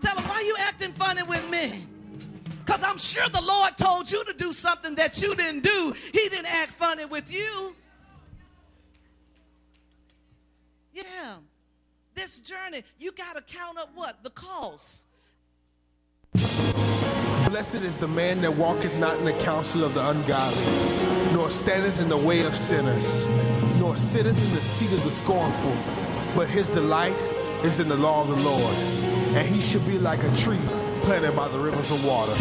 Tell them, why you acting funny with me? Because I'm sure the Lord told you to do something that you didn't do. He didn't act funny with you. Yeah. This journey, you got to count up what? The cost. Blessed is the man that walketh not in the counsel of the ungodly, nor standeth in the way of sinners, nor sitteth in the seat of the scornful. But his delight is in the law of the Lord, and he should be like a tree planted by the rivers of water.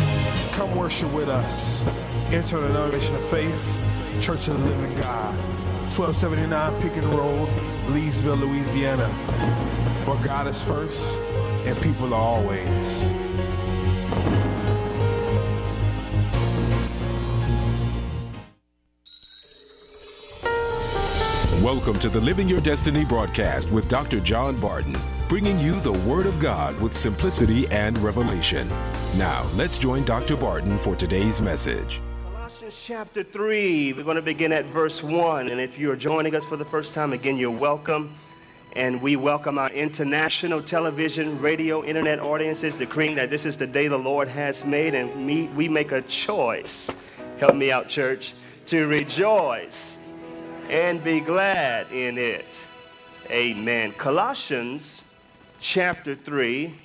Come worship with us. Enter the denomination of faith, Church of the Living God. 1279 Pickens Road, Leesville, Louisiana. Where God is first and people are always. Welcome to the Living Your Destiny broadcast with Dr. John Barton, bringing you the Word of God with simplicity and revelation. Now, let's join Dr. Barton for today's message. Colossians chapter 3, we're going to begin at verse 1. And if you're joining us for the first time, again, you're welcome. And we welcome our international television, radio, internet audiences, decreeing that this is the day the Lord has made, and me, we make a choice. Help me out, church, to rejoice and be glad in it. Amen. Colossians chapter 3,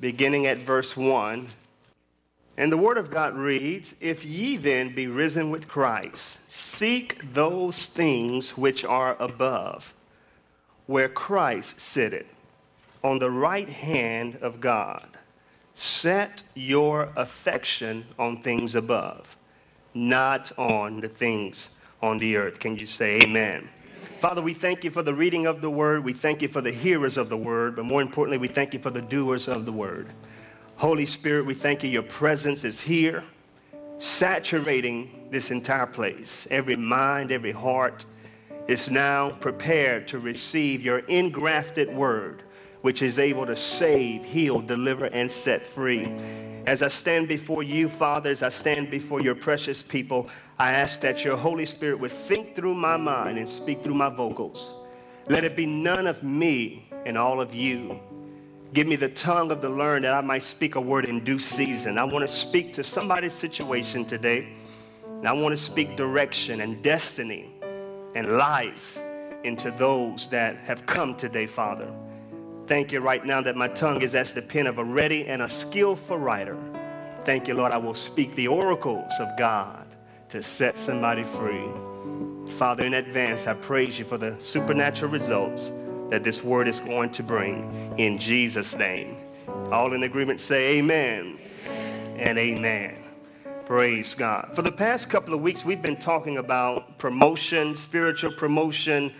beginning at verse 1. And the word of God reads, If ye then be risen with Christ, seek those things which are above, where Christ sitteth, on the right hand of God. Set your affection on things above, not on the things on the earth. Can you say amen? Father, we thank you for the reading of the word. We thank you for the hearers of the word. But more importantly, we thank you for the doers of the word. Holy Spirit, we thank you. Your presence is here, saturating this entire place. Every mind, every heart is now prepared to receive your engrafted word, which is able to save, heal, deliver, and set free. As I stand before you, Father, as I stand before your precious people, I ask that your Holy Spirit would think through my mind and speak through my vocals. Let it be none of me and all of you. Give me the tongue of the learned that I might speak a word in due season. I want to speak to somebody's situation today. And I want to speak direction and destiny and life into those that have come today, Father. Thank you right now that my tongue is as the pen of a ready and a skillful writer. Thank you, Lord, I will speak the oracles of God to set somebody free. Father, in advance, I praise you for the supernatural results that this word is going to bring in Jesus' name. All in agreement say amen, amen. and amen. Praise God. For the past couple of weeks, we've been talking about promotion, spiritual promotion,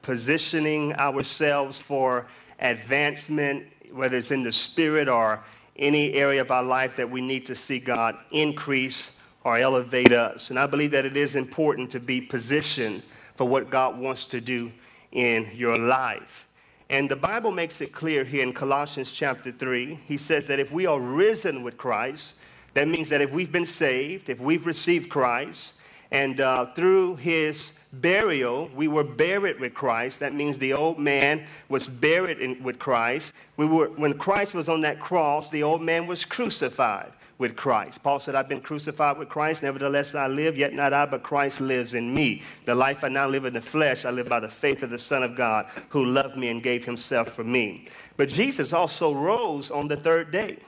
positioning ourselves for advancement, whether it's in the spirit or any area of our life that we need to see God increase or elevate us. And I believe that it is important to be positioned for what God wants to do in your life. And the Bible makes it clear here in Colossians chapter 3. He says that if we are risen with Christ, that means that if we've been saved, if we've received Christ, and uh, through his burial, we were buried with Christ. That means the old man was buried in, with Christ. We were, when Christ was on that cross, the old man was crucified with Christ. Paul said, I've been crucified with Christ. Nevertheless, I live, yet not I, but Christ lives in me. The life I now live in the flesh, I live by the faith of the Son of God who loved me and gave himself for me. But Jesus also rose on the third day.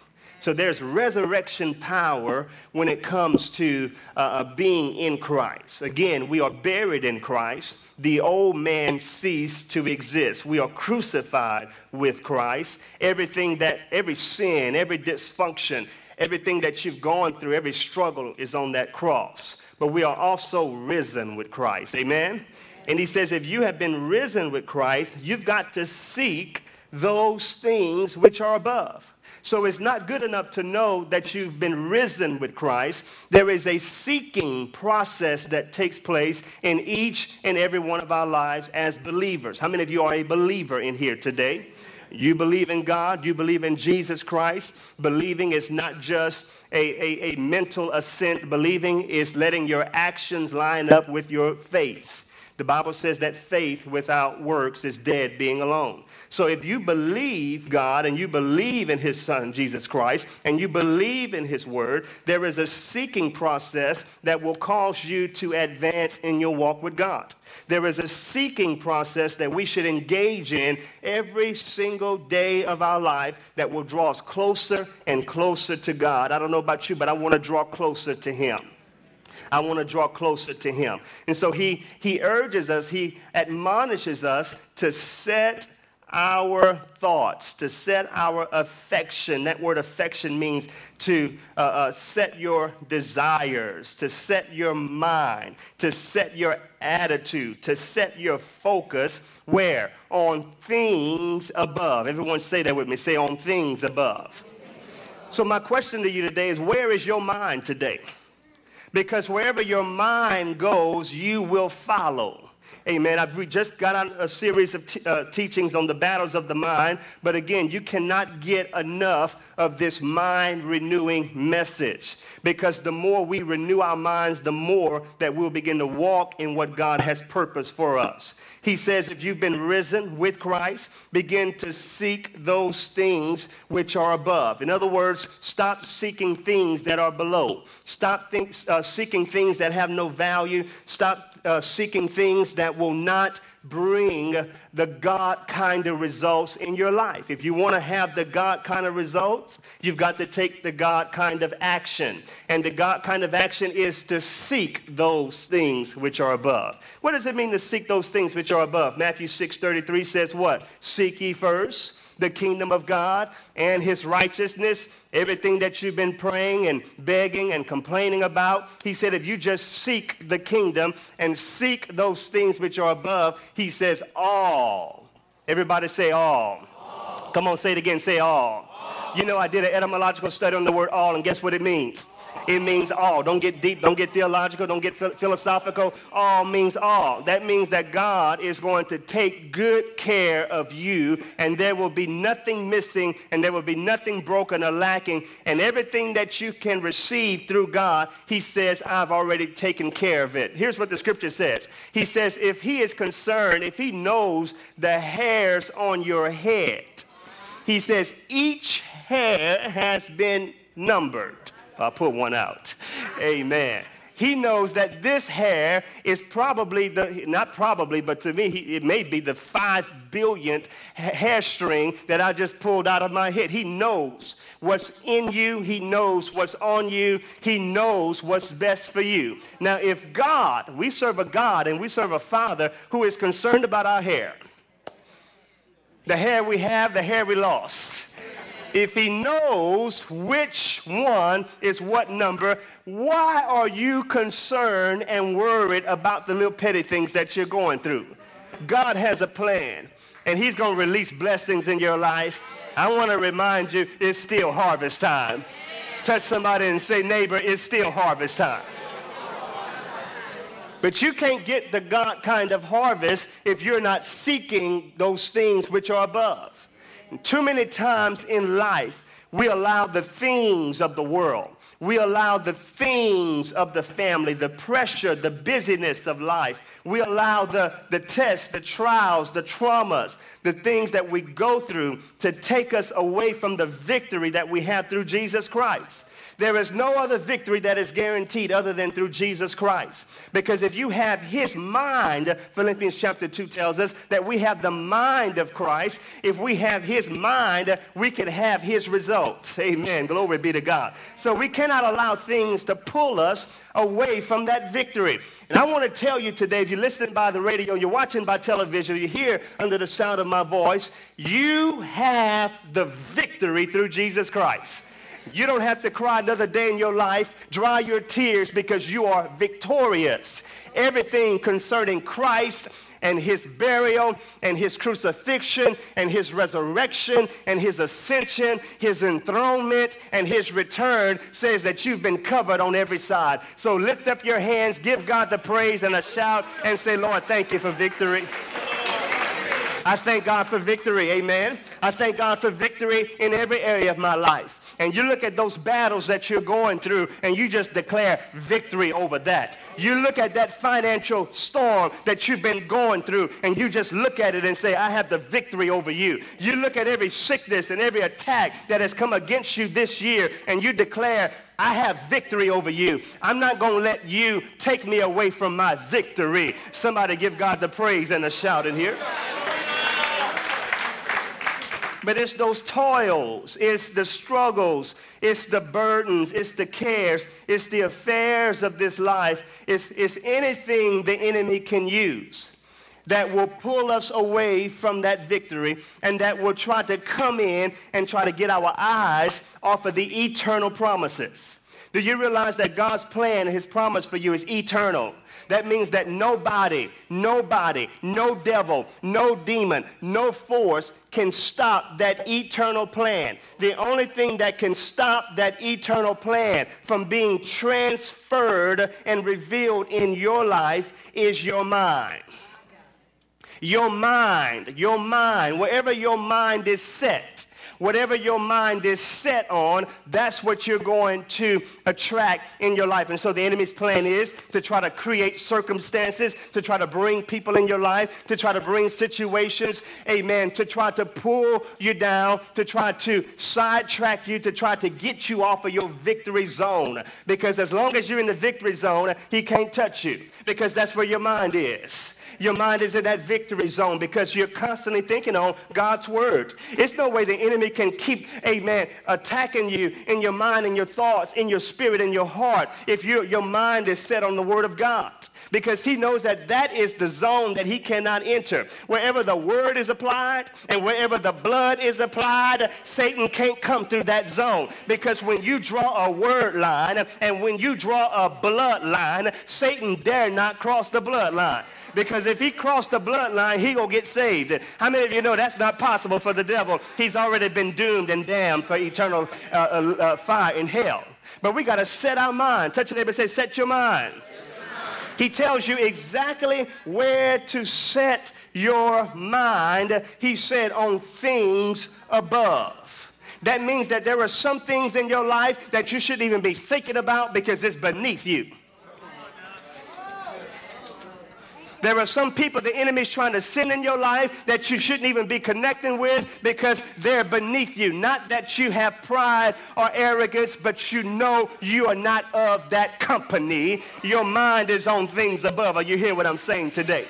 So there's resurrection power when it comes to uh, uh, being in Christ. Again, we are buried in Christ. The old man ceased to exist. We are crucified with Christ. Everything that, every sin, every dysfunction, everything that you've gone through, every struggle is on that cross. But we are also risen with Christ. Amen? And he says, if you have been risen with Christ, you've got to seek those things which are above. So it's not good enough to know that you've been risen with Christ. There is a seeking process that takes place in each and every one of our lives as believers. How many of you are a believer in here today? You believe in God, you believe in Jesus Christ. Believing is not just a, a, a mental assent, believing is letting your actions line up with your faith. The Bible says that faith without works is dead being alone. So if you believe God and you believe in his son, Jesus Christ, and you believe in his word, there is a seeking process that will cause you to advance in your walk with God. There is a seeking process that we should engage in every single day of our life that will draw us closer and closer to God. I don't know about you, but I want to draw closer to him. I want to draw closer to him. And so he, he urges us, he admonishes us to set our thoughts, to set our affection. That word affection means to uh, uh, set your desires, to set your mind, to set your attitude, to set your focus where? On things above. Everyone say that with me. Say on things above. So, my question to you today is where is your mind today? Because wherever your mind goes, you will follow. Amen. I've, just got on a series of t- uh, teachings on the battles of the mind, but again, you cannot get enough of this mind renewing message because the more we renew our minds, the more that we'll begin to walk in what God has purpose for us. He says, if you've been risen with Christ, begin to seek those things which are above. In other words, stop seeking things that are below. Stop think, uh, seeking things that have no value. Stop uh, seeking things that will not bring the God kind of results in your life. If you want to have the God kind of results, you've got to take the God kind of action. And the God kind of action is to seek those things which are above. What does it mean to seek those things which are above? Matthew 6:33 says what? Seek ye first the kingdom of God and his righteousness, everything that you've been praying and begging and complaining about. He said, if you just seek the kingdom and seek those things which are above, he says, all. Everybody say all. all. Come on, say it again. Say all. all. You know, I did an etymological study on the word all, and guess what it means? It means all. Don't get deep, don't get theological, don't get philosophical. All means all. That means that God is going to take good care of you, and there will be nothing missing, and there will be nothing broken or lacking. And everything that you can receive through God, He says, I've already taken care of it. Here's what the scripture says He says, if He is concerned, if He knows the hairs on your head, He says, each hair has been numbered. I put one out. Amen. He knows that this hair is probably the, not probably, but to me, it may be the five billionth hair string that I just pulled out of my head. He knows what's in you. He knows what's on you. He knows what's best for you. Now, if God, we serve a God and we serve a Father who is concerned about our hair, the hair we have, the hair we lost if he knows which one is what number, why are you concerned and worried about the little petty things that you're going through? God has a plan, and he's going to release blessings in your life. I want to remind you, it's still harvest time. Touch somebody and say, neighbor, it's still harvest time. But you can't get the God kind of harvest if you're not seeking those things which are above. Too many times in life, we allow the things of the world, we allow the things of the family, the pressure, the busyness of life. We allow the, the tests, the trials, the traumas, the things that we go through to take us away from the victory that we have through Jesus Christ. There is no other victory that is guaranteed other than through Jesus Christ. Because if you have his mind, Philippians chapter 2 tells us that we have the mind of Christ. If we have his mind, we can have his results. Amen. Glory be to God. So we cannot allow things to pull us away from that victory. And I want to tell you today, if you're listening by the radio, you're watching by television, you're here under the sound of my voice, you have the victory through Jesus Christ. You don't have to cry another day in your life. Dry your tears because you are victorious. Everything concerning Christ and his burial and his crucifixion and his resurrection and his ascension, his enthronement and his return says that you've been covered on every side. So lift up your hands, give God the praise and a shout and say, Lord, thank you for victory. I thank God for victory. Amen. I thank God for victory in every area of my life. And you look at those battles that you're going through and you just declare victory over that. You look at that financial storm that you've been going through and you just look at it and say, I have the victory over you. You look at every sickness and every attack that has come against you this year and you declare, I have victory over you. I'm not going to let you take me away from my victory. Somebody give God the praise and a shout in here. But it's those toils, it's the struggles, it's the burdens, it's the cares, it's the affairs of this life, it's, it's anything the enemy can use that will pull us away from that victory and that will try to come in and try to get our eyes off of the eternal promises. Do you realize that God's plan, his promise for you is eternal? That means that nobody, nobody, no devil, no demon, no force can stop that eternal plan. The only thing that can stop that eternal plan from being transferred and revealed in your life is your mind. Your mind, your mind, wherever your mind is set Whatever your mind is set on, that's what you're going to attract in your life. And so the enemy's plan is to try to create circumstances, to try to bring people in your life, to try to bring situations, amen, to try to pull you down, to try to sidetrack you, to try to get you off of your victory zone. Because as long as you're in the victory zone, he can't touch you because that's where your mind is. Your mind is in that victory zone because you're constantly thinking on God's word. It's no way the enemy can keep, amen, attacking you in your mind and your thoughts, in your spirit and your heart if you, your mind is set on the word of God because he knows that that is the zone that he cannot enter. Wherever the word is applied and wherever the blood is applied, Satan can't come through that zone because when you draw a word line and when you draw a blood line, Satan dare not cross the blood line because if he crossed the bloodline, he gonna get saved. How many of you know that's not possible for the devil? He's already been doomed and damned for eternal uh, uh, uh, fire in hell. But we got to set our mind. Touch your neighbor say, set your mind. He tells you exactly where to set your mind. He said, on things above. That means that there are some things in your life that you shouldn't even be thinking about because it's beneath you. There are some people the enemy is trying to send in your life that you shouldn't even be connecting with because they're beneath you. Not that you have pride or arrogance, but you know you are not of that company. Your mind is on things above. Are you hear what I'm saying today?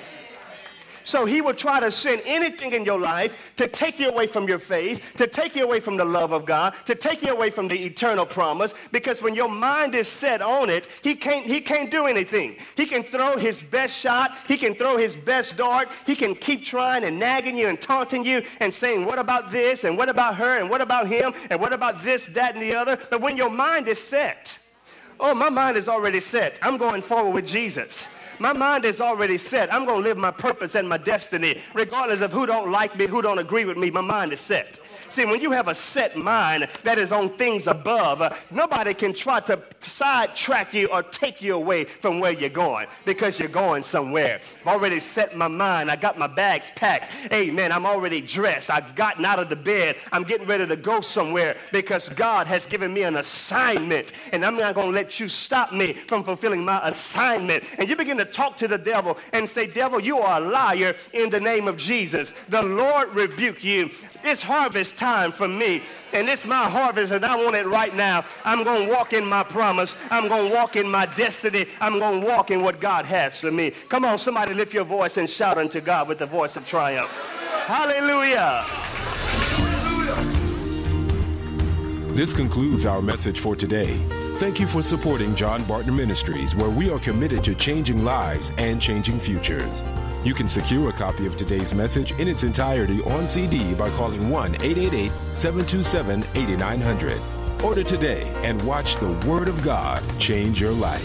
So he will try to send anything in your life to take you away from your faith, to take you away from the love of God, to take you away from the eternal promise. Because when your mind is set on it, he can't, he can't do anything. He can throw his best shot. He can throw his best dart. He can keep trying and nagging you and taunting you and saying, what about this? And what about her? And what about him? And what about this, that, and the other? But when your mind is set, oh, my mind is already set. I'm going forward with Jesus. My mind is already set. I'm going to live my purpose and my destiny. Regardless of who don't like me, who don't agree with me, my mind is set. See, when you have a set mind that is on things above, uh, nobody can try to sidetrack you or take you away from where you're going because you're going somewhere. I've already set my mind. I got my bags packed. Amen. I'm already dressed. I've gotten out of the bed. I'm getting ready to go somewhere because God has given me an assignment and I'm not going to let you stop me from fulfilling my assignment. And you begin to talk to the devil and say, devil, you are a liar in the name of Jesus. The Lord rebuke you. It's harvest time for me, and it's my harvest, and I want it right now. I'm going to walk in my promise. I'm going to walk in my destiny. I'm going to walk in what God has for me. Come on, somebody lift your voice and shout unto God with the voice of triumph. Hallelujah. This concludes our message for today. Thank you for supporting John Barton Ministries, where we are committed to changing lives and changing futures. You can secure a copy of today's message in its entirety on CD by calling 1 888 727 8900. Order today and watch the Word of God change your life.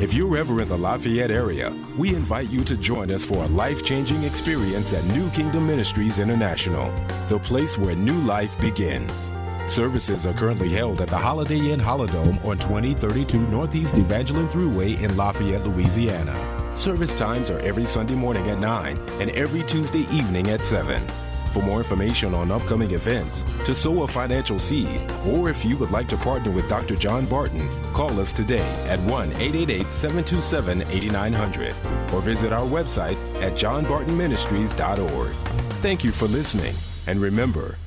If you're ever in the Lafayette area, we invite you to join us for a life changing experience at New Kingdom Ministries International, the place where new life begins. Services are currently held at the Holiday Inn Holidome on 2032 Northeast Evangeline Thruway in Lafayette, Louisiana. Service times are every Sunday morning at 9 and every Tuesday evening at 7. For more information on upcoming events, to sow a financial seed, or if you would like to partner with Dr. John Barton, call us today at 1 888 727 8900 or visit our website at johnbartonministries.org. Thank you for listening, and remember,